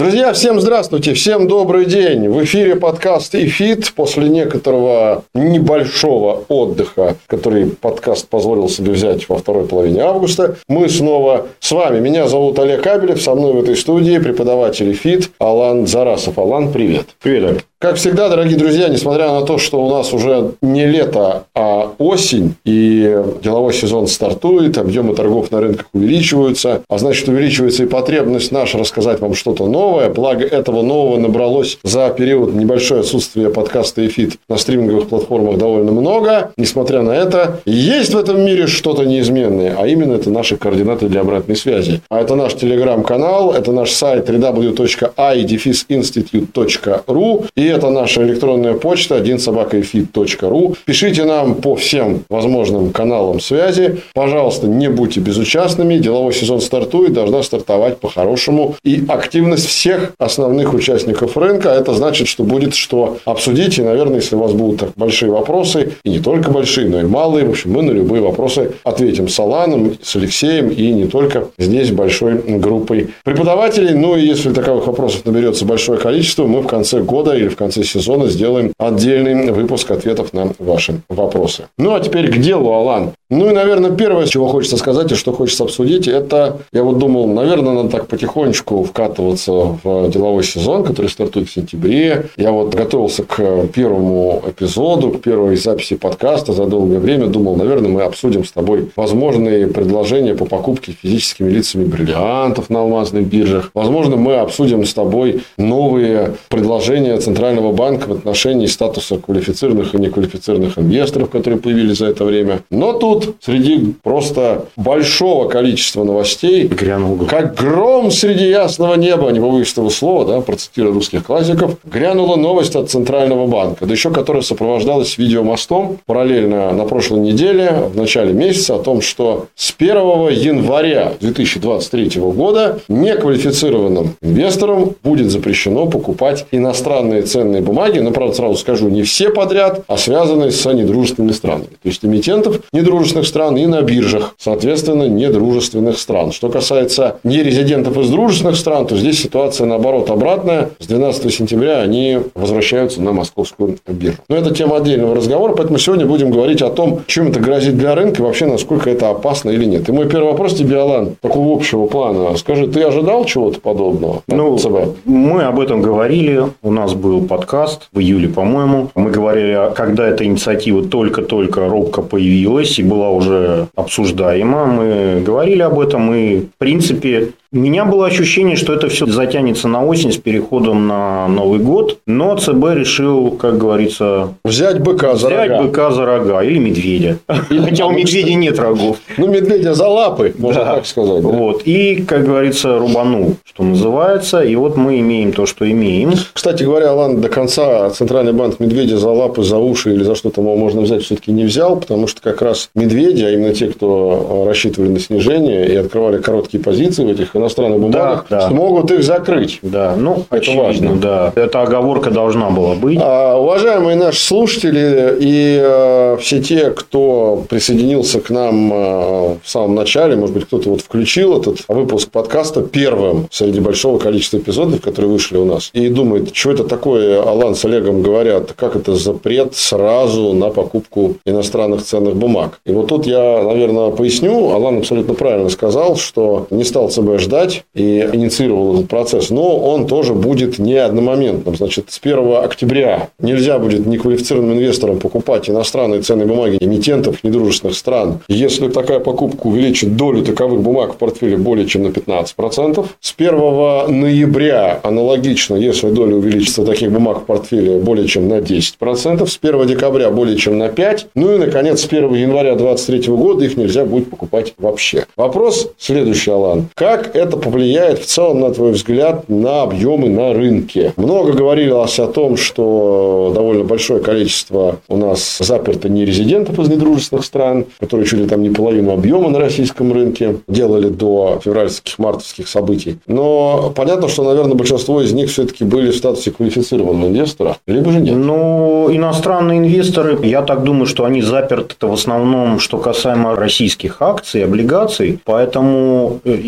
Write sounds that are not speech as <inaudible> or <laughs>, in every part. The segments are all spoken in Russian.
Друзья, всем здравствуйте, всем добрый день. В эфире подкаст «Эфит». После некоторого небольшого отдыха, который подкаст позволил себе взять во второй половине августа, мы снова с вами. Меня зовут Олег Кабелев, со мной в этой студии преподаватель «Эфит» Алан Зарасов. Алан, привет. Привет, Олег. Как всегда, дорогие друзья, несмотря на то, что у нас уже не лето, а осень, и деловой сезон стартует, объемы торгов на рынках увеличиваются, а значит, увеличивается и потребность наша рассказать вам что-то новое. Благо, этого нового набралось за период небольшое отсутствие подкаста «Эфит» на стриминговых платформах довольно много. Несмотря на это, есть в этом мире что-то неизменное, а именно это наши координаты для обратной связи. А это наш телеграм-канал, это наш сайт www.idefisinstitute.ru и это наша электронная почта 1собакаэфит.ру. Пишите нам по всем возможным каналам связи. Пожалуйста, не будьте безучастными. Деловой сезон стартует, должна стартовать по-хорошему. И активность всех основных участников рынка. Это значит, что будет что обсудить. И, наверное, если у вас будут так большие вопросы, и не только большие, но и малые, в общем, мы на любые вопросы ответим с Аланом, с Алексеем и не только здесь большой группой преподавателей. Ну, и если таковых вопросов наберется большое количество, мы в конце года или в конце сезона сделаем отдельный выпуск ответов на ваши вопросы. Ну, а теперь к делу, Алан. Ну и, наверное, первое, чего хочется сказать и что хочется обсудить, это, я вот думал, наверное, надо так потихонечку вкатываться в деловой сезон, который стартует в сентябре. Я вот готовился к первому эпизоду, к первой записи подкаста за долгое время. Думал, наверное, мы обсудим с тобой возможные предложения по покупке физическими лицами бриллиантов на алмазных биржах. Возможно, мы обсудим с тобой новые предложения Центрального банка в отношении статуса квалифицированных и неквалифицированных инвесторов, которые появились за это время. Но тут тут среди просто большого количества новостей, грянул как гром среди ясного неба, не побоюсь этого слова, да, процитирую русских классиков, грянула новость от Центрального банка, да еще которая сопровождалась видеомостом параллельно на прошлой неделе, в начале месяца, о том, что с 1 января 2023 года неквалифицированным инвесторам будет запрещено покупать иностранные ценные бумаги, но, правда, сразу скажу, не все подряд, а связанные с недружественными странами. То есть, эмитентов недружественных недружественных стран и на биржах, соответственно, недружественных стран. Что касается нерезидентов из дружественных стран, то здесь ситуация наоборот обратная. С 12 сентября они возвращаются на московскую биржу. Но это тема отдельного разговора, поэтому сегодня будем говорить о том, чем это грозит для рынка и вообще насколько это опасно или нет. И мой первый вопрос тебе, Алан, такого общего плана. Скажи, ты ожидал чего-то подобного? Ну, мы об этом говорили. У нас был подкаст в июле, по-моему. Мы говорили, когда эта инициатива только-только робко появилась и была уже обсуждаема. Мы говорили об этом, и, в принципе, у меня было ощущение, что это все затянется на осень с переходом на Новый год, но ЦБ решил, как говорится... Взять быка за взять рога. быка за рога или медведя. <laughs> Хотя у медведя нет рогов. Ну, медведя за лапы, можно так сказать. Вот. И, как говорится, рубанул, что называется. И вот мы имеем то, что имеем. Кстати говоря, Алан, до конца Центральный банк медведя за лапы, за уши или за что там его можно взять, все-таки не взял, потому что как раз медведи, а именно те, кто рассчитывали на снижение и открывали короткие позиции в этих иностранных бумагах, да, да. смогут их закрыть. Да, ну, это очевидно, важно. Да. Эта оговорка должна была быть. А, уважаемые наши слушатели и э, все те, кто присоединился к нам э, в самом начале, может быть, кто-то вот включил этот выпуск подкаста первым среди большого количества эпизодов, которые вышли у нас, и думает, что это такое, Алан с Олегом говорят, как это запрет сразу на покупку иностранных ценных бумаг. И вот тут я, наверное, поясню. Алан абсолютно правильно сказал, что не стал ЦБ ждать ждать и инициировал этот процесс. Но он тоже будет не одномоментным. Значит, с 1 октября нельзя будет неквалифицированным инвесторам покупать иностранные ценные бумаги эмитентов недружественных стран, если такая покупка увеличит долю таковых бумаг в портфеле более чем на 15%. С 1 ноября аналогично, если доля увеличится таких бумаг в портфеле более чем на 10%. С 1 декабря более чем на 5%. Ну и, наконец, с 1 января 2023 года их нельзя будет покупать вообще. Вопрос следующий, Алан. Как это повлияет в целом, на твой взгляд, на объемы на рынке? Много говорилось о том, что довольно большое количество у нас заперто нерезидентов из недружественных стран, которые чуть ли там не половину объема на российском рынке делали до февральских, мартовских событий. Но понятно, что, наверное, большинство из них все-таки были в статусе квалифицированного инвестора, либо же нет. Ну, иностранные инвесторы, я так думаю, что они заперты в основном, что касаемо российских акций, облигаций. Поэтому э,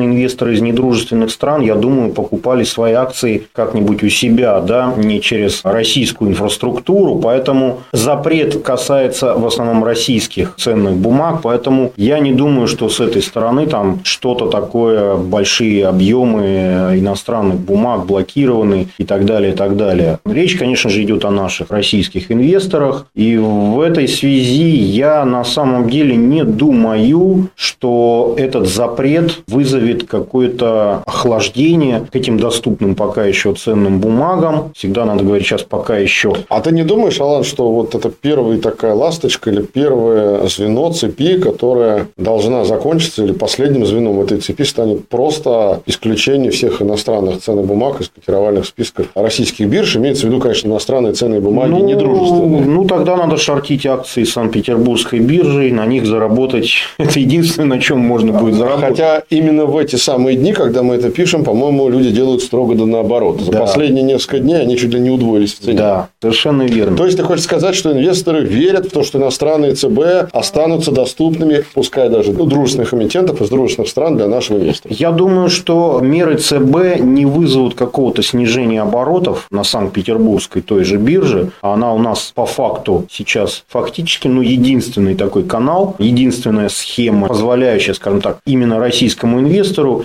иностранные инвесторы из недружественных стран, я думаю, покупали свои акции как-нибудь у себя, да, не через российскую инфраструктуру. Поэтому запрет касается в основном российских ценных бумаг. Поэтому я не думаю, что с этой стороны там что-то такое, большие объемы иностранных бумаг блокированы и так далее, и так далее. Речь, конечно же, идет о наших российских инвесторах. И в этой связи я на самом деле не думаю, что этот запрет вызовет какое-то охлаждение к этим доступным пока еще ценным бумагам. Всегда надо говорить сейчас пока еще. А ты не думаешь, Алан, что вот это первая такая ласточка или первое звено цепи, которая должна закончиться или последним звеном этой цепи станет просто исключение всех иностранных ценных бумаг из котировальных списков российских бирж. Имеется в виду, конечно, иностранные ценные бумаги ну, недружественные. Ну, тогда надо шортить акции Санкт-Петербургской биржи, на них заработать. <laughs> Это единственное, на чем можно будет заработать. Хотя именно в эти самые дни, когда мы это пишем, по-моему, люди делают строго да наоборот. За да. последние несколько дней они чуть ли не удвоились в цене. Да, совершенно верно. То есть, ты хочешь сказать, что инвесторы верят в то, что иностранные ЦБ останутся доступными, пускай даже у дружественных эмитентов из дружественных стран для нашего инвестора? Я думаю, что меры ЦБ не вызовут какого-то снижения оборотов на Санкт-Петербургской той же бирже. Она у нас по факту сейчас фактически ну, единственный такой канал, единственная схема, позволяющая, скажем так, именно российскому инвестору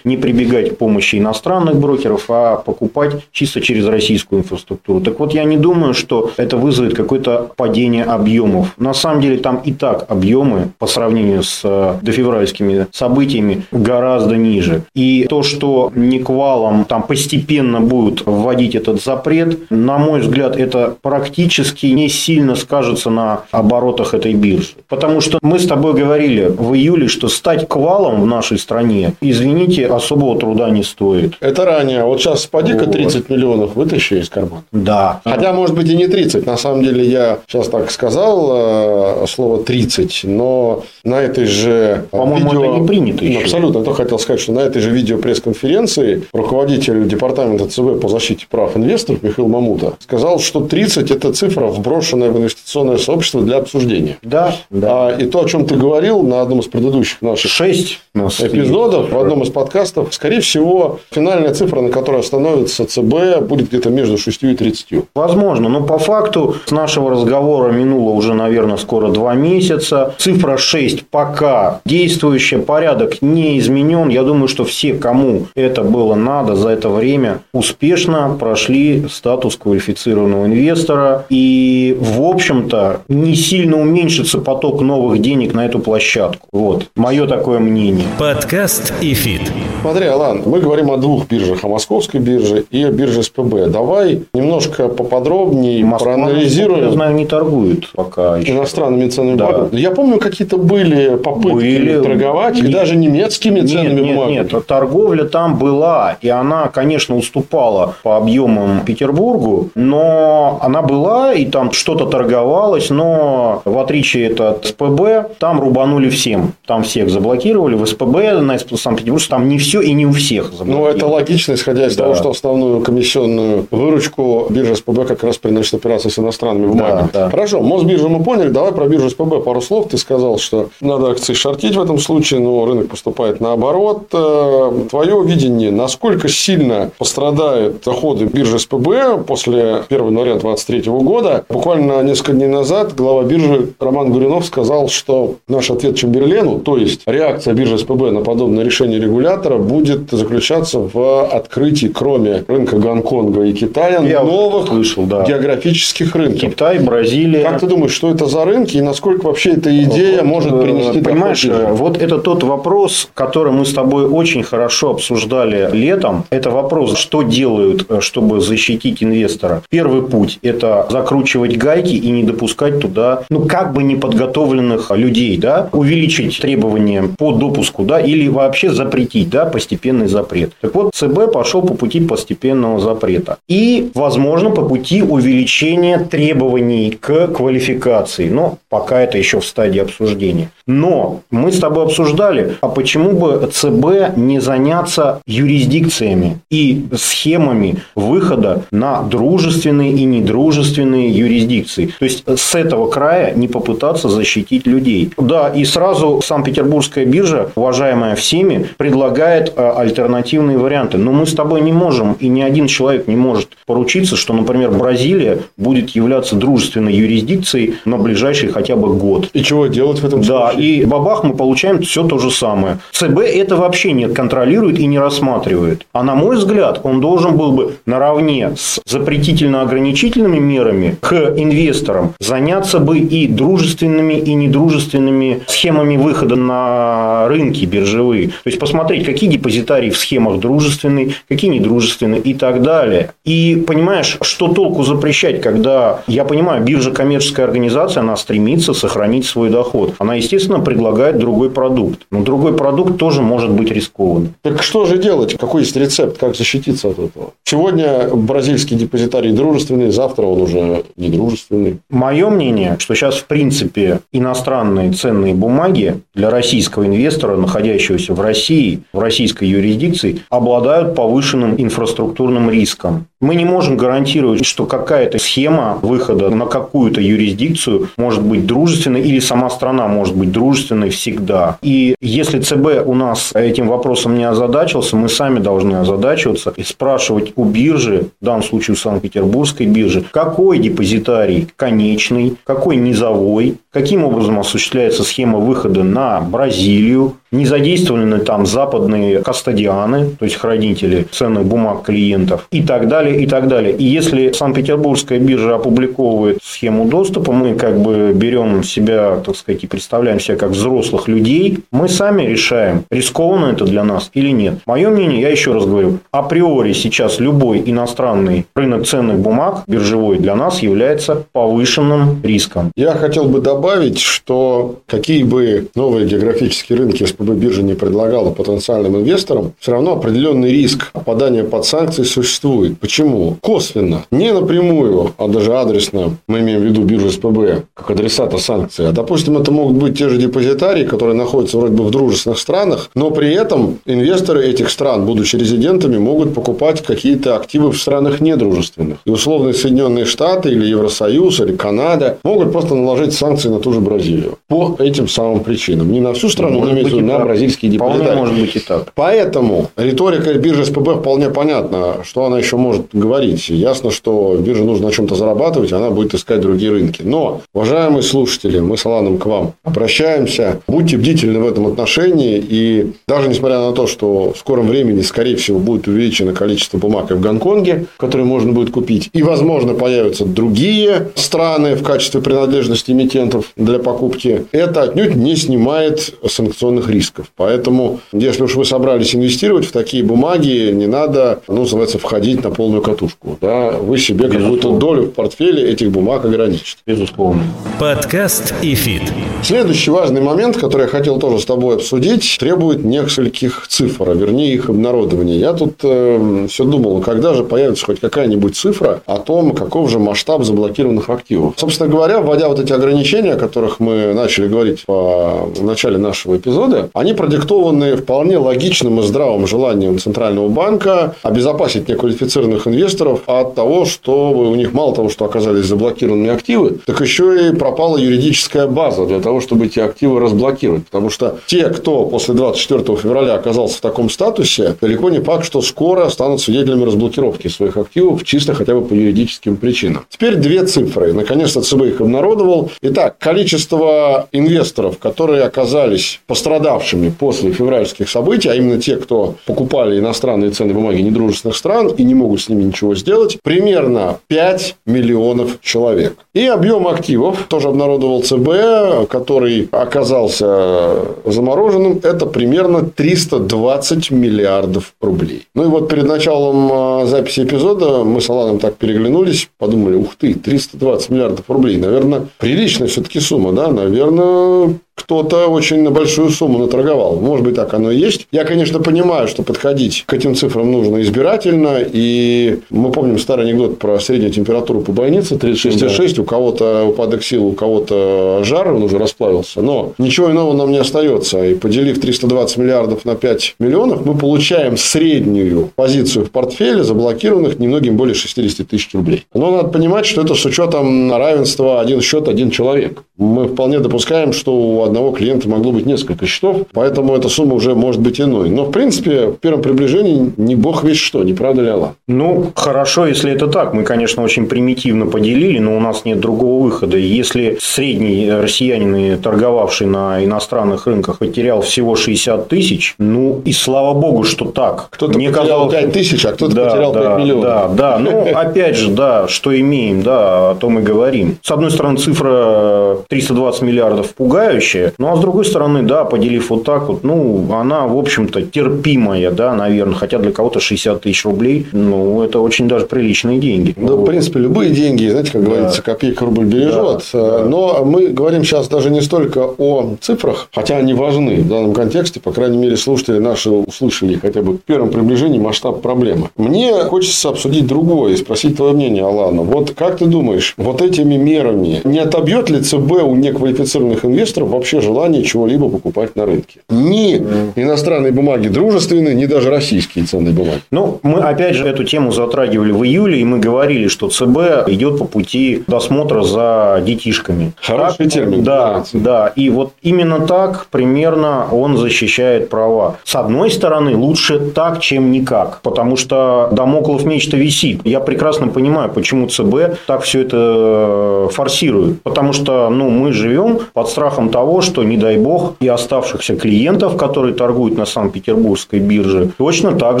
не прибегать к помощи иностранных брокеров, а покупать чисто через российскую инфраструктуру. Так вот, я не думаю, что это вызовет какое-то падение объемов. На самом деле, там и так объемы по сравнению с э, дофевральскими событиями гораздо ниже. И то, что Никвалом там постепенно будут вводить этот запрет, на мой взгляд, это практически не сильно скажется на оборотах этой биржи. Потому что мы с тобой говорили в июле, что стать квалом в нашей стране, извините, особого труда не стоит. Это ранее. Вот сейчас поди-ка 30 миллионов вытащи из кармана. Да. Хотя, может быть, и не 30. На самом деле, я сейчас так сказал э, слово 30, но на этой же По-моему, видео... это не принято еще. Абсолютно. Я хотел сказать, что на этой же видеопресс-конференции руководитель департамента ЦБ по защите прав инвесторов Михаил Мамута сказал, что 30 – это цифра, вброшенная в инвестиционное сообщество для обсуждения. Да. да. А, и то, о чем ты говорил на одном из предыдущих наших Шесть эпизодов, в одном из подкастов, скорее всего, финальная цифра, на которой остановится ЦБ, будет где-то между 6 и 30. Возможно, но по факту с нашего разговора минуло уже, наверное, скоро два месяца. Цифра 6 пока действующая, порядок не изменен. Я думаю, что все, кому это было надо за это время, успешно прошли статус квалифицированного инвестора. И, в общем-то, не сильно уменьшится поток новых денег на эту площадку. Вот. Мое такое мнение. Подкаст и фит. Смотри, Алан, мы говорим о двух биржах, о московской бирже и о бирже СПБ. Давай немножко поподробнее Москва, проанализируем. Я знаю, не торгуют пока еще. Иностранными ценными да. бумагами. Я помню, какие-то были попытки были... торговать, нет. и даже немецкими ценными нет, бумагами. Нет, нет, торговля там была, и она, конечно, уступала по объемам Петербургу, но она была, и там что-то торговалось, но в отличие от СПБ, там рубанули всем. Там всех заблокировали. В СПБ на Санкт-Петербурге там не все и не у всех. Ну, это логично, исходя из да. того, что основную комиссионную выручку биржа СПБ как раз приносит операции с иностранными бумагами. Да, да. Хорошо, Мосбиржу мы поняли. Давай про биржу СПБ пару слов. Ты сказал, что надо акции шортить в этом случае, но рынок поступает наоборот. Э, Твое видение, насколько сильно пострадают доходы биржи СПБ после 1 января 2023 года? Буквально несколько дней назад глава биржи Роман Гуринов сказал, что наш ответ Чемберлену, то есть реакция биржи СПБ на подобное решение регулятора будет заключаться в открытии, кроме рынка Гонконга и Китая, Я новых слышал, да. географических рынков. Китай, Бразилия. Как ты думаешь, что это за рынки и насколько вообще эта идея вот, может принести Понимаешь, вот это тот вопрос, который мы с тобой очень хорошо обсуждали летом. Это вопрос, что делают, чтобы защитить инвестора. Первый путь – это закручивать гайки и не допускать туда, ну, как бы неподготовленных людей, да, увеличить требования по допуску, да, или вообще запретить, да, постепенный запрет. Так вот, ЦБ пошел по пути постепенного запрета. И, возможно, по пути увеличения требований к квалификации. Но пока это еще в стадии обсуждения. Но мы с тобой обсуждали, а почему бы ЦБ не заняться юрисдикциями и схемами выхода на дружественные и недружественные юрисдикции. То есть с этого края не попытаться защитить людей. Да, и сразу Санкт-Петербургская биржа, уважаемая всеми, предлагает э, альтернативные варианты. Но мы с тобой не можем, и ни один человек не может поручиться, что, например, Бразилия будет являться дружественной юрисдикцией на ближайший хотя бы год. И чего делать в этом да, случае? И бабах мы получаем все то же самое. ЦБ это вообще не контролирует и не рассматривает. А на мой взгляд, он должен был бы наравне с запретительно-ограничительными мерами к инвесторам заняться бы и дружественными, и недружественными схемами выхода на рынки биржевые. То есть, посмотреть, какие депозитарии в схемах дружественные, какие недружественные и так далее. И понимаешь, что толку запрещать, когда, я понимаю, биржа коммерческая организация, она стремится сохранить свой доход. Она, естественно, предлагает другой продукт. Но другой продукт тоже может быть рискованным. Так что же делать? Какой есть рецепт? Как защититься от этого? Сегодня бразильский депозитарий дружественный, завтра он уже недружественный. Мое мнение, что сейчас, в принципе, иностранные ценные бумаги для российского инвестора, находящегося в России, в российской юрисдикции, обладают повышенным инфраструктурным риском. Мы не можем гарантировать, что какая-то схема выхода на какую-то юрисдикцию может быть дружественной или сама страна может быть дружественной всегда. И если ЦБ у нас этим вопросом не озадачился, мы сами должны озадачиваться и спрашивать у биржи, в данном случае у Санкт-Петербургской биржи, какой депозитарий конечный, какой низовой, каким образом осуществляется схема выхода на Бразилию, не задействованы там западные кастодианы, то есть хранители ценных бумаг клиентов и так далее, и так далее. И если Санкт-Петербургская биржа опубликовывает схему доступа, мы как бы берем себя, так сказать, и представляем себя как взрослых людей, мы сами решаем, рискованно это для нас или нет. Мое мнение, я еще раз говорю, априори сейчас любой иностранный рынок ценных бумаг биржевой для нас является повышенным риском. Я хотел бы добавить, что какие бы новые географические рынки СПБ биржа не предлагала потенциальным инвесторам, все равно определенный риск попадания под санкции существует. Почему? Косвенно, не напрямую, а даже адресно, мы имеем в виду биржу СПБ, как адресата санкций. А, допустим, это могут быть те же депозитарии, которые находятся вроде бы в дружественных странах, но при этом инвесторы этих стран, будучи резидентами, могут покупать какие-то активы в странах недружественных. И условные Соединенные Штаты или Евросоюз или Канада могут просто наложить санкции на ту же Бразилию по этим самым причинам. Не на всю страну, но имеется на так. бразильские депозитарии. Вполне может быть и так. Поэтому риторика биржи СПБ вполне понятна, что она еще может говорить. Ясно, что бирже нужно на чем-то зарабатывать, она будет искать другие рынки. Но, уважаемые слушатели, мы с Аланом к вам обращаемся. Будьте бдительны в этом отношении. И даже несмотря на то, что в скором времени, скорее всего, будет увеличено количество бумаг и в Гонконге, которые можно будет купить, и, возможно, появятся другие страны в качестве принадлежности эмитентов для покупки, это отнюдь не снимает санкционных рисков. Поэтому, если уж вы собрались инвестировать в такие бумаги, не надо, ну, называется, входить на полную катушку. Да? Вы себе какую-то долю в портфеле этих бумаг ограничите. Безусловно. Подкаст и фит. Следующий важный момент, который я хотел тоже с тобой обсудить, требует нескольких цифр, а вернее их обнародования. Я тут э, все думал, когда же появится хоть какая-нибудь цифра о том, каков же масштаб заблокированных активов. Собственно говоря, вводя вот эти ограничения, о которых мы начали говорить в начале нашего эпизода, они продиктованы вполне логичным и здравым желанием Центрального банка обезопасить неквалифицированных инвесторов от того, чтобы у них мало того, что оказались заблокированными активы, так еще и пропала юридическая база для того, чтобы эти активы разблокировать. Потому что те, кто после 24 февраля оказался в таком статусе, далеко не факт, что скоро станут свидетелями разблокировки своих активов чисто хотя бы по юридическим причинам. Теперь две цифры. Наконец-то ЦБ их обнародовал. Итак, количество инвесторов, которые оказались пострадавшими после февральских событий, а именно те, кто покупали иностранные ценные бумаги недружественных стран и не могут с ними ничего сделать, примерно 5 миллионов человек. И объем активов, тоже обнародовал ЦБ, который оказался замороженным, это примерно 320 миллиардов рублей. Ну и вот перед началом а, записи эпизода мы с Аланом так переглянулись, подумали, ух ты, 320 миллиардов рублей, наверное, приличная все-таки сумма, да, наверное, кто-то очень на большую сумму наторговал. Может быть, так оно и есть. Я, конечно, понимаю, что подходить к этим цифрам нужно избирательно. И мы помним старый анекдот про среднюю температуру по больнице 36,6. Да. У кого-то упадок сил, у кого-то жар, он уже расплавился. Но ничего иного нам не остается. И поделив 320 миллиардов на 5 миллионов, мы получаем среднюю позицию в портфеле заблокированных немногим более 60 тысяч рублей. Но надо понимать, что это с учетом равенства один счет, один человек. Мы вполне допускаем, что у одного клиента могло быть несколько счетов, поэтому эта сумма уже может быть иной. Но, в принципе, в первом приближении не бог весь что, не правда ли, Алла? Ну, хорошо, если это так. Мы, конечно, очень примитивно поделили, но у нас нет другого выхода. Если средний россиянин, торговавший на иностранных рынках, потерял всего 60 тысяч, ну, и слава богу, что так. Кто-то Мне потерял казалось... 5 тысяч, а кто-то да, потерял да, 5 миллионов. Да, да. Ну, <laughs> опять же, да, что имеем, да, о том и говорим. С одной стороны, цифра 320 миллиардов пугающая, ну, а с другой стороны, да, поделив вот так вот, ну, она, в общем-то, терпимая, да, наверное, хотя для кого-то 60 тысяч рублей, ну, это очень даже приличные деньги. Да, в принципе, любые деньги, знаете, как да. говорится, копейка рубль бережет. Да. Но мы говорим сейчас даже не столько о цифрах, хотя они важны в данном контексте, по крайней мере, слушатели наши услышали хотя бы в первом приближении масштаб проблемы. Мне хочется обсудить другое и спросить твое мнение, Алана. Вот как ты думаешь, вот этими мерами не отобьет ли ЦБ у неквалифицированных инвесторов вообще желание чего-либо покупать на рынке? Ни иностранные бумаги дружественные, ни даже российские ценные бумаги. Ну, мы опять же эту тему затрагивали в июле, и мы говорили, что ЦБ идет по пути досмотра за детишками. Хороший так, термин. Да, нравится. да. И вот именно так примерно он защищает права. С одной стороны, лучше так, чем никак. Потому что домоклов меч-то висит. Я прекрасно понимаю, почему ЦБ так все это э, форсирует. Потому что ну, мы живем под страхом того, что, не дай бог, и оставшихся клиентов, которые торгуют на Санкт-Петербургской бирже, точно так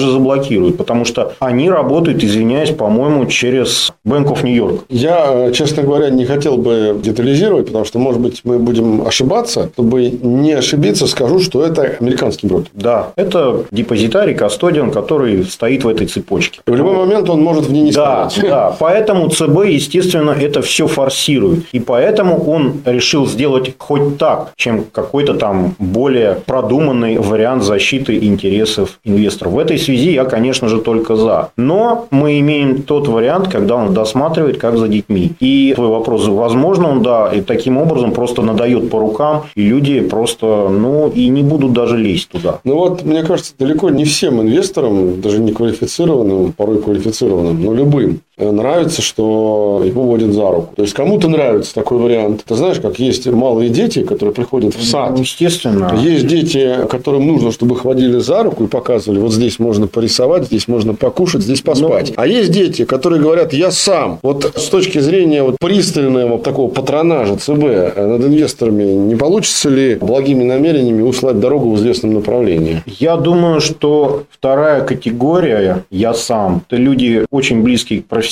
же заблокируют. Потому что они работают, извиняюсь, по-моему, через Bank of New York. Я, э, честно говоря, не хотел бы детализировать, потому что, может быть, мы будем ошибаться. Чтобы не ошибиться, скажу, что это американский брокер. Да, это депозитарий, кастодиан, который стоит в этой цепочке. И в любой момент он может в ней не да, стоять. Да, поэтому ЦБ, естественно, это все форсирует. И поэтому он решил сделать хоть так, чем какой-то там более продуманный вариант защиты интересов инвесторов. В этой связи я, конечно же, только за. Но мы имеем тот вариант, когда он досматривает, как за детьми. И твой вопрос, возможно, он, да, и таким образом просто надает по рукам, и люди просто, ну, и не будут даже лезть туда. Ну, вот, мне кажется, далеко не всем инвесторам, даже не квалифицированным, порой квалифицированным, но любым, нравится, что его водят за руку. То есть, кому-то нравится такой вариант. Ты знаешь, как есть малые дети, которые приходят в сад. Естественно. Есть дети, которым нужно, чтобы их водили за руку и показывали, вот здесь можно порисовать, здесь можно покушать, здесь поспать. Ну, а есть дети, которые говорят, я сам. Вот с точки зрения вот пристального такого патронажа ЦБ э, над инвесторами, не получится ли благими намерениями услать дорогу в известном направлении? Я думаю, что вторая категория, я сам, это люди очень близкие к профессионалам,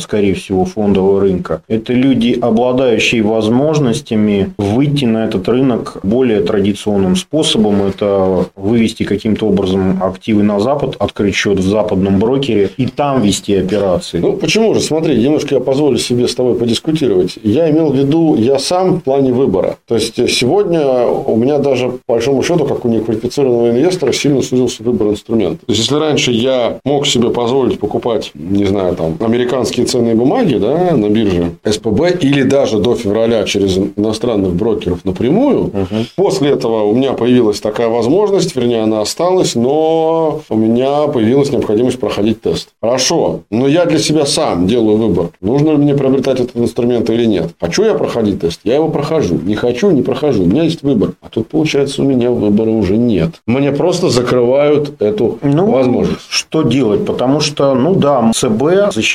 скорее всего, фондового рынка. Это люди, обладающие возможностями выйти на этот рынок более традиционным способом. Это вывести каким-то образом активы на Запад, открыть счет в западном брокере и там вести операции. Ну, почему же? Смотри, немножко я позволю себе с тобой подискутировать. Я имел в виду я сам в плане выбора. То есть, сегодня у меня даже, по большому счету, как у неквалифицированного инвестора, сильно сузился выбор инструмента. То есть, если раньше я мог себе позволить покупать, не знаю, там, американские ценные бумаги да, на бирже СПБ или даже до февраля через иностранных брокеров напрямую. Угу. После этого у меня появилась такая возможность, вернее, она осталась, но у меня появилась необходимость проходить тест. Хорошо, но я для себя сам делаю выбор, нужно ли мне приобретать этот инструмент или нет. Хочу я проходить тест, я его прохожу. Не хочу, не прохожу. У меня есть выбор. А тут, получается, у меня выбора уже нет. Мне просто закрывают эту ну, возможность. Что делать? Потому что, ну да, ЦБ защищает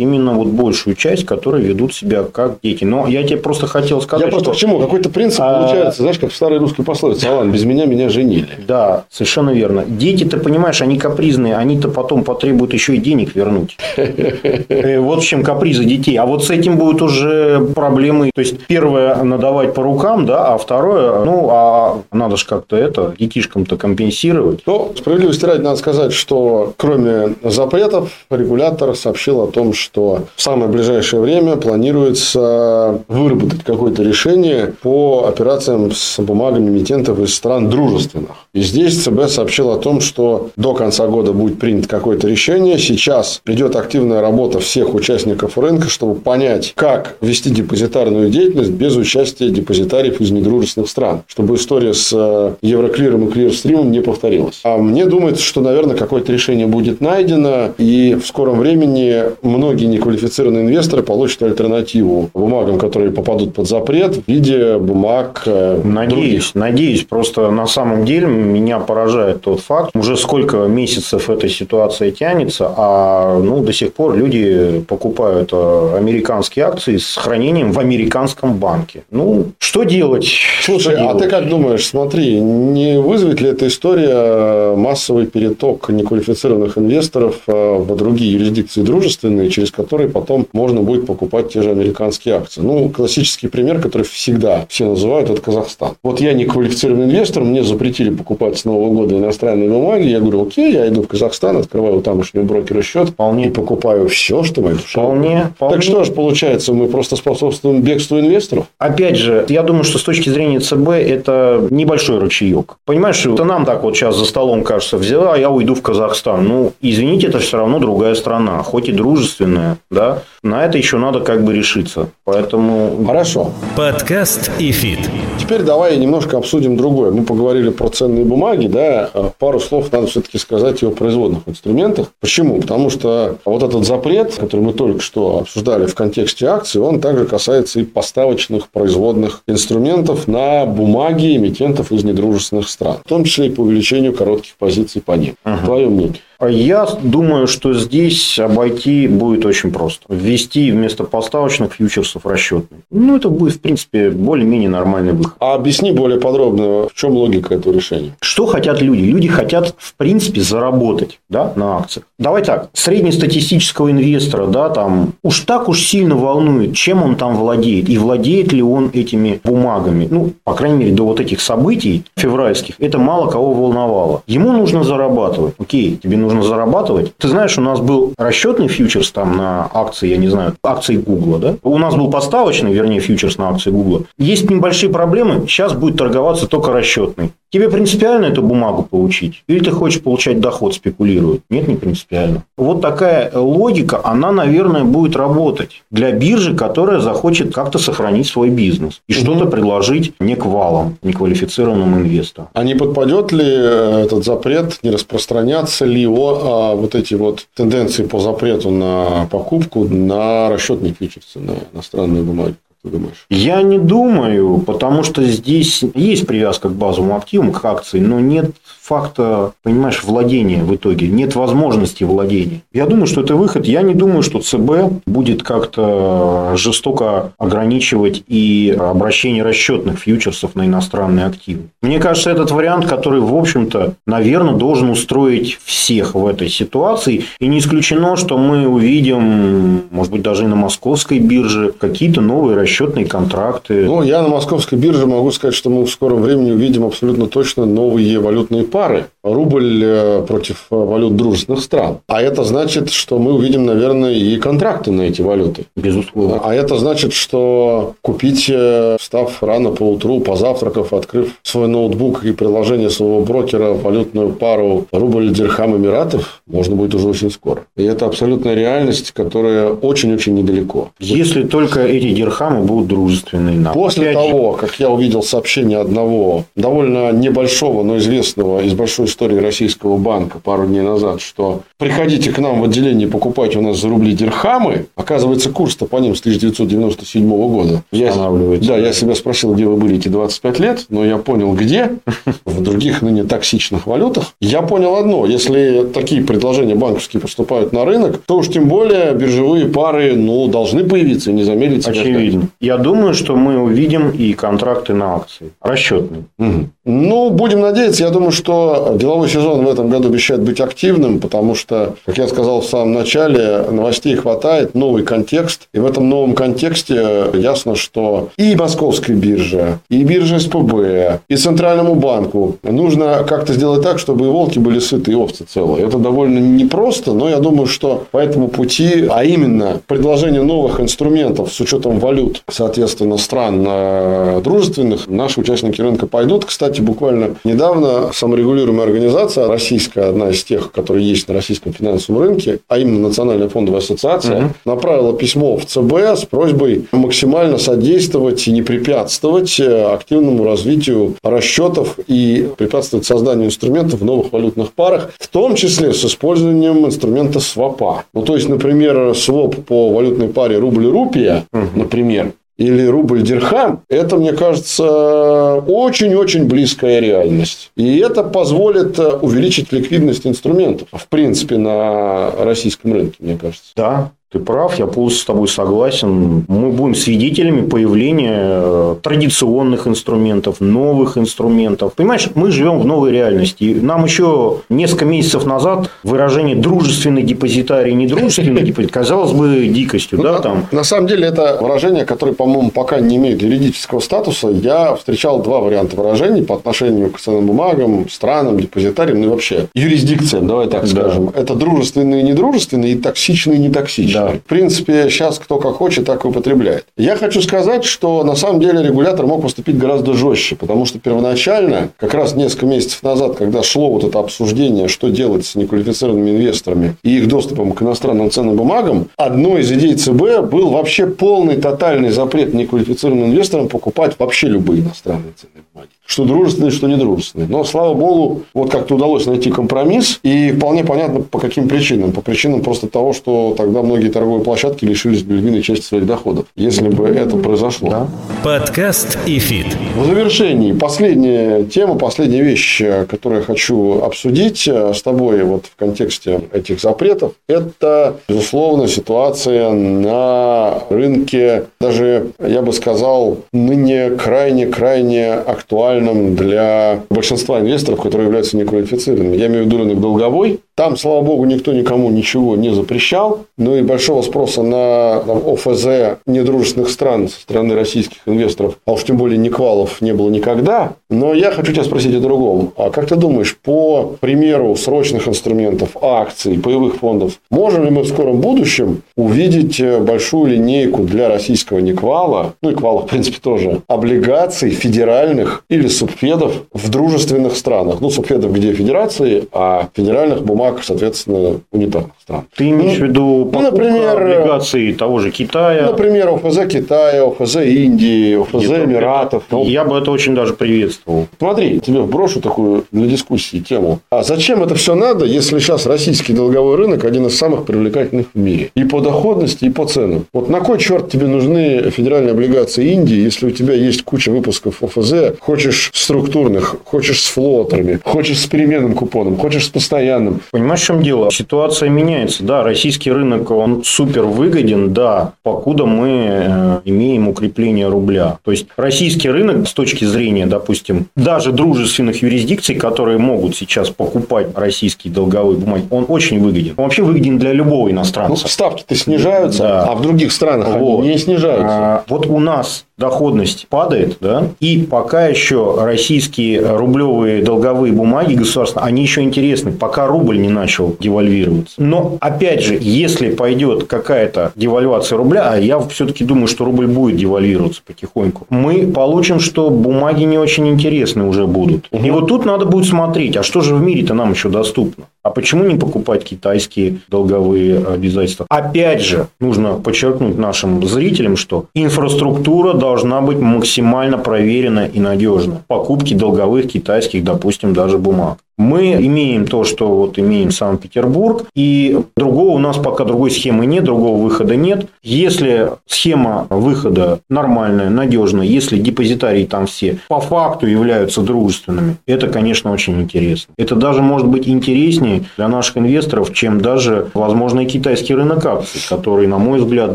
именно вот большую часть, которые ведут себя как дети. Но я тебе просто хотел сказать, Я просто что... к чему? Какой-то принцип а... получается, знаешь, как в старой русской пословице. Алан, без меня меня женили. Да, совершенно верно. Дети, ты понимаешь, они капризные, они-то потом потребуют еще и денег вернуть. Э, вот в чем капризы детей. А вот с этим будут уже проблемы. То есть, первое, надавать по рукам, да, а второе, ну, а надо же как-то это, детишкам-то компенсировать. Ну, справедливости ради надо сказать, что кроме запретов, регулятор сообщил сообщил о том, что в самое ближайшее время планируется выработать какое-то решение по операциям с бумагами эмитентов из стран дружественных. И здесь ЦБ сообщил о том, что до конца года будет принято какое-то решение. Сейчас идет активная работа всех участников рынка, чтобы понять, как вести депозитарную деятельность без участия депозитариев из недружественных стран, чтобы история с э, Евроклиром и Клирстримом не повторилась. А мне думается, что, наверное, какое-то решение будет найдено, и в скором времени многие неквалифицированные инвесторы получат альтернативу бумагам, которые попадут под запрет в виде бумаг э, Надеюсь, других. надеюсь. Просто на самом деле меня поражает тот факт, уже сколько месяцев эта ситуация тянется, а ну, до сих пор люди покупают э, американские акции с хранением в американском банке. Ну, что делать? Слушай, что а делать? ты как думаешь, смотри, не вызовет ли эта история массовый переток неквалифицированных инвесторов э, в другие юрисдикции дружественные, через которые потом можно будет покупать те же американские акции? Ну, классический пример, который всегда все называют, это Казахстан. Вот я неквалифицированный инвестор, мне запретили покупать с Нового года иностранные бумаги, я говорю, окей, я иду в Казахстан, открываю тамошнего брокера счет вполне. и покупаю все, что моя душа. Вполне, вполне. Так что же получается, мы просто способствуем бегству инвесторов? Опять же, я думаю, что с точки зрения ЦБ это небольшой ручеек. Понимаешь, это нам так вот сейчас за столом кажется, взяла, а я уйду в Казахстан. Ну, извините, это все равно другая страна, хоть и дружественная, да. На это еще надо как бы решиться. Поэтому... Хорошо. Подкаст и фит. Теперь давай немножко обсудим другое. Мы поговорили про ценные бумаги, да. А пару слов надо все-таки сказать о производных инструментах. Почему? Потому что вот этот запрет, который мы только что обсуждали в контексте акций, он также касается и поставочных производных инструментов на бумаги эмитентов из недружественных стран. В том числе и по увеличению коротких позиций по ним. Ага. Твое мнение? Я думаю, что здесь обойти будет очень просто. Ввести вместо поставочных фьючерсов расчетный. Ну, это будет, в принципе, более-менее нормальный выход. А объясни более подробно, в чем логика этого решения? Что хотят люди? Люди хотят, в принципе, заработать да, на акциях. Давай так, среднестатистического инвестора, да, там, уж так уж сильно волнует, чем он там владеет, и владеет ли он этими бумагами. Ну, по крайней мере, до вот этих событий февральских, это мало кого волновало. Ему нужно зарабатывать. Окей, тебе нужно нужно зарабатывать. Ты знаешь, у нас был расчетный фьючерс там на акции, я не знаю, акции Гугла, да? У нас был поставочный, вернее, фьючерс на акции Гугла. Есть небольшие проблемы, сейчас будет торговаться только расчетный. Тебе принципиально эту бумагу получить? Или ты хочешь получать доход, спекулирует? Нет, не принципиально. Вот такая логика, она, наверное, будет работать для биржи, которая захочет как-то сохранить свой бизнес и угу. что-то предложить не к валам, неквалифицированным инвесторам. А не подпадет ли э, этот запрет, не распространяться ли о, а вот эти вот тенденции по запрету на покупку на расчетные фьючерсы, на иностранные бумаги? Ты думаешь? Я не думаю, потому что здесь есть привязка к базовому активу, к акции, но нет факта, понимаешь, владения в итоге, нет возможности владения. Я думаю, что это выход. Я не думаю, что ЦБ будет как-то жестоко ограничивать и обращение расчетных фьючерсов на иностранные активы. Мне кажется, этот вариант, который, в общем-то, наверное, должен устроить всех в этой ситуации. И не исключено, что мы увидим, может быть, даже и на московской бирже какие-то новые расчетные контракты. Ну, я на московской бирже могу сказать, что мы в скором времени увидим абсолютно точно новые валютные пары рубль э, против валют дружественных стран. А это значит, что мы увидим, наверное, и контракты на эти валюты. Безусловно. А это значит, что купить, э, встав рано по утру, позавтракав, открыв свой ноутбук и приложение своего брокера, валютную пару рубль-дирхам Эмиратов, можно будет уже очень скоро. И это абсолютная реальность, которая очень-очень недалеко. Если только эти дирхамы будут дружественные нам. После Опять того, же... как я увидел сообщение одного довольно небольшого, но известного из большой истории российского банка пару дней назад, что приходите к нам в отделение, покупайте у нас за рубли дирхамы. Оказывается, курс-то по ним с 1997 года. Я, да, я себя спросил, где вы были эти 25 лет, но я понял, где. <laughs> В других ныне токсичных валютах. Я понял одно. Если такие предложения банковские поступают на рынок, то уж тем более биржевые пары ну, должны появиться и не замедлить Очевидно. Я думаю, что мы увидим и контракты на акции. Расчетные. Угу. Ну, будем надеяться. Я думаю, что Деловой сезон в этом году обещает быть активным, потому что, как я сказал в самом начале, новостей хватает, новый контекст. И в этом новом контексте ясно, что и Московской бирже, и бирже СПБ, и Центральному банку нужно как-то сделать так, чтобы и волки были сыты, и овцы целые. Это довольно непросто, но я думаю, что по этому пути, а именно предложение новых инструментов с учетом валют, соответственно, стран э, дружественных, наши участники рынка пойдут. Кстати, буквально недавно саморегулируемая организация, российская, одна из тех, которые есть на российском финансовом рынке, а именно Национальная фондовая ассоциация, угу. направила письмо в ЦБ с просьбой максимально содействовать и не препятствовать э, активному развитию расчетов и препятствовать созданию инструментов в новых валютных парах, в том числе с использованием инструмента свопа. Ну, то есть, например, своп по валютной паре рубль-рупия, угу. например, или рубль-дирхам, это, мне кажется, очень-очень близкая реальность. И это позволит увеличить ликвидность инструментов, в принципе, на российском рынке, мне кажется. Да, ты прав, я полностью с тобой согласен. Мы будем свидетелями появления э, традиционных инструментов, новых инструментов. Понимаешь, мы живем в новой реальности. И нам еще несколько месяцев назад выражение дружественный депозитарий, недружественный депозитарий казалось бы дикостью. Ну, да, на, там. на самом деле, это выражение, которое, по-моему, пока не имеет юридического статуса. Я встречал два варианта выражений по отношению к ценным бумагам, странам, депозитариям, ну и вообще юрисдикциям, давай так скажем. Да. Это дружественные и недружественные, и токсичные и нетоксичные. Да. В принципе, сейчас кто как хочет, так и употребляет. Я хочу сказать, что на самом деле регулятор мог поступить гораздо жестче, потому что первоначально, как раз несколько месяцев назад, когда шло вот это обсуждение, что делать с неквалифицированными инвесторами и их доступом к иностранным ценным бумагам, одной из идей ЦБ был вообще полный тотальный запрет неквалифицированным инвесторам покупать вообще любые иностранные ценные бумаги что дружественные, что недружественные. Но, слава богу, вот как-то удалось найти компромисс. И вполне понятно, по каким причинам. По причинам просто того, что тогда многие торговые площадки лишились львиной части своих доходов, если бы это произошло. Да. Подкаст и фит. В завершении последняя тема, последняя вещь, которую я хочу обсудить с тобой вот в контексте этих запретов, это, безусловно, ситуация на рынке, даже, я бы сказал, ныне крайне-крайне актуальна актуальным для большинства инвесторов, которые являются неквалифицированными. Я имею в виду рынок долговой. Там, слава богу, никто никому ничего не запрещал. Ну и большого спроса на там, ОФЗ недружественных стран со стороны российских инвесторов, а уж тем более неквалов, не было никогда. Но я хочу тебя спросить о другом. А как ты думаешь, по примеру срочных инструментов, акций, паевых фондов, можем ли мы в скором будущем увидеть э, большую линейку для российского Никвала, ну и Квала, в принципе, тоже, облигаций федеральных или субфедов в дружественных странах. Ну, субфедов где федерации, а федеральных бумаг, соответственно, унитарных стран. Ты имеешь ну, в виду ну, например, облигации того же Китая? Например, ОФЗ Китая, ОФЗ Индии, ОФЗ Нет, Эмиратов. Ну, я бы это очень даже приветствовал. Смотри, тебе брошу такую для дискуссии тему. А зачем это все надо, если сейчас российский долговой рынок один из самых привлекательных в мире? И по доходности, и по ценам. Вот на кой черт тебе нужны федеральные облигации Индии, если у тебя есть куча выпусков ОФЗ, хочешь Хочешь структурных, хочешь с флотерами, хочешь с переменным купоном, хочешь с постоянным. Понимаешь, в чем дело? Ситуация меняется. Да, российский рынок, он супер выгоден, да, покуда мы э, имеем укрепление рубля. То есть, российский рынок с точки зрения, допустим, даже дружественных юрисдикций, которые могут сейчас покупать российские долговые бумаги, он очень выгоден. Он вообще выгоден для любого иностранца. Ну, ставки-то снижаются, да. а в других странах вот. они не снижаются. А, вот у нас доходность падает, да, и пока еще российские рублевые долговые бумаги государственные, они еще интересны, пока рубль не начал девальвироваться. Но, опять же, если пойдет какая-то девальвация рубля, а я все-таки думаю, что рубль будет девальвироваться потихоньку, мы получим, что бумаги не очень интересны уже будут. И вот тут надо будет смотреть, а что же в мире-то нам еще доступно? А почему не покупать китайские долговые обязательства? Опять же, нужно подчеркнуть нашим зрителям, что инфраструктура должна быть максимально проверена и надежна. Покупки долговых китайских, допустим, даже бумаг. Мы имеем то, что вот имеем Санкт-Петербург, и другого у нас пока другой схемы нет, другого выхода нет. Если схема выхода нормальная, надежная, если депозитарии там все по факту являются дружественными, это, конечно, очень интересно. Это даже может быть интереснее для наших инвесторов, чем даже, возможно, и китайский рынок акций, который, на мой взгляд,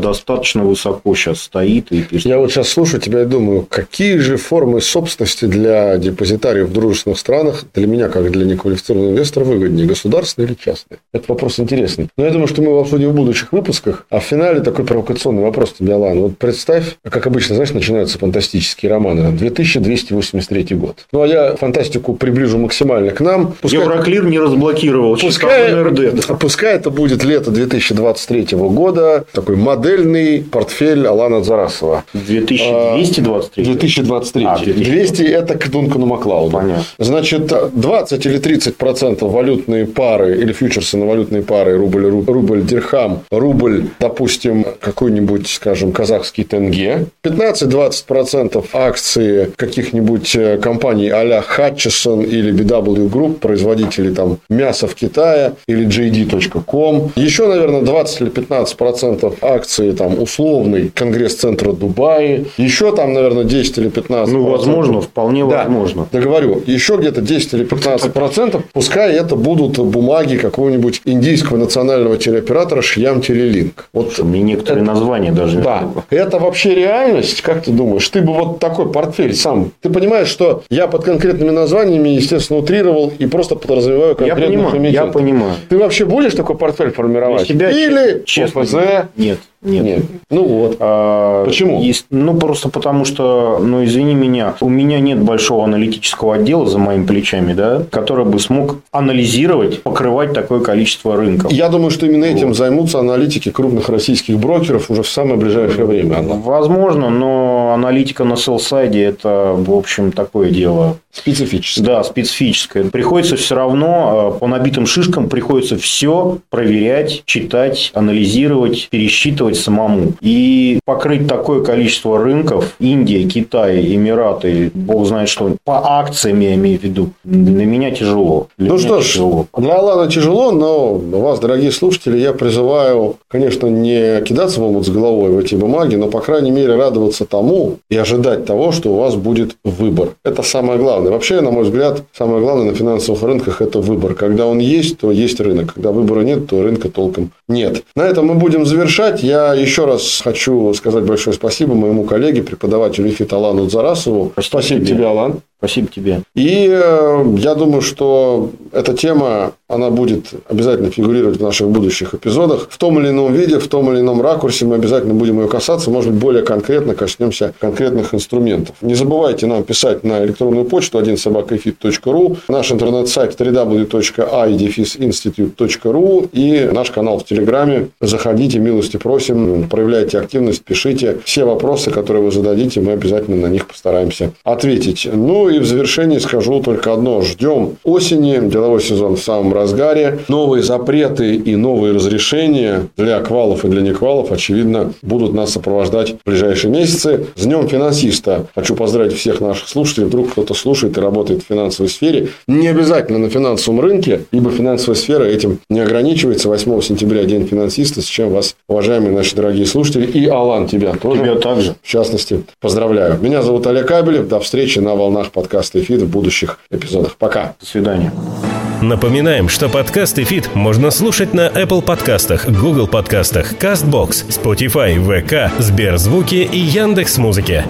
достаточно высоко сейчас стоит. И Я вот сейчас слушаю тебя и думаю, какие же формы собственности для депозитариев в дружественных странах, для меня, как для компания квалифицированный инвестор выгоднее, государственная или частная? Это вопрос интересный. Но я думаю, что мы его обсудим в будущих выпусках. А в финале такой провокационный вопрос тебе, Алан. Вот представь, как обычно, знаешь, начинаются фантастические романы. 2283 год. Ну, а я фантастику приближу максимально к нам. Пускай... Евроклир не разблокировал пускай, НРД. <laughs> Пускай это будет лето 2023 года. Такой модельный портфель Алана Зарасова. 2223? 2023. А, 200 это к Дункану Маклауду. Понятно. Значит, 20 или 30 процентов валютные пары или фьючерсы на валютные пары рубль, рубль, дирхам, рубль, допустим, какой-нибудь, скажем, казахский тенге. 15-20 процентов акции каких-нибудь э, компаний а-ля Hutchison или BW Group, производители там мяса в Китае или JD.com. Еще, наверное, 20 или 15 процентов акций там условный Конгресс-центра Дубаи. Еще там, наверное, 10 или 15 Ну, возможно, вполне да, возможно. Договорю. Еще где-то 10 или 15 процентов, пускай это будут бумаги какого-нибудь индийского национального телеоператора Шьям Телелинк. Вот мне некоторые это, названия даже. Да. Это вообще реальность? Как ты думаешь? Ты бы вот такой портфель сам. Ты понимаешь, что я под конкретными названиями, естественно, утрировал и просто подразумеваю конкретных я понимаю, Я понимаю. Ты вообще будешь такой портфель формировать? Для себя, Или честно, ОФЗ? Нет. Нет. Нет. Ну вот. А, Почему? Есть, ну просто потому что, ну извини меня, у меня нет большого аналитического отдела за моими плечами, да, который бы смог анализировать, покрывать такое количество рынков. Я думаю, что именно этим вот. займутся аналитики крупных российских брокеров уже в самое ближайшее время. Возможно, но аналитика на селсайде это, в общем, такое дело. Специфическое. Да, специфическое. Приходится все равно а, по набитым шишкам приходится все проверять, читать, анализировать, пересчитывать делать самому. И покрыть такое количество рынков, Индия, Китай, Эмираты, бог знает что, по акциям я имею в виду, для меня тяжело. Для ну что ж, тяжело. для Алана тяжело, но вас, дорогие слушатели, я призываю, конечно, не кидаться в омут с головой в эти бумаги, но, по крайней мере, радоваться тому и ожидать того, что у вас будет выбор. Это самое главное. Вообще, на мой взгляд, самое главное на финансовых рынках – это выбор. Когда он есть, то есть рынок. Когда выбора нет, то рынка толком нет. На этом мы будем завершать. Я еще раз хочу сказать большое спасибо моему коллеге, преподавателю ИФИТ Алану Зарасову. Спасибо, спасибо тебе, Алан. Спасибо тебе. И э, я думаю, что эта тема, она будет обязательно фигурировать в наших будущих эпизодах. В том или ином виде, в том или ином ракурсе мы обязательно будем ее касаться. Может быть, более конкретно коснемся конкретных инструментов. Не забывайте нам писать на электронную почту 1 собакаэфит.ру, наш интернет-сайт www.idefisinstitute.ru и наш канал в Телеграме. Заходите, милости просим, проявляйте активность, пишите. Все вопросы, которые вы зададите, мы обязательно на них постараемся ответить. Ну и в завершении скажу только одно. Ждем осени, деловой сезон в самом разгаре. Новые запреты и новые разрешения для квалов и для неквалов, очевидно, будут нас сопровождать в ближайшие месяцы. С Днем финансиста. Хочу поздравить всех наших слушателей. Вдруг кто-то слушает и работает в финансовой сфере. Не обязательно на финансовом рынке, ибо финансовая сфера этим не ограничивается. 8 сентября День финансиста, с чем вас, уважаемые наши дорогие слушатели, и Алан, тебя тоже. Тебя также. В частности, поздравляю. Меня зовут Олег Кабелев. До встречи на волнах подкаста «Эфир» в будущих эпизодах. Пока. До свидания. Напоминаем, что подкаст «Эфит» можно слушать на Apple подкастах, Google подкастах, CastBox, Spotify, VK, Сберзвуки и Яндекс.Музыке.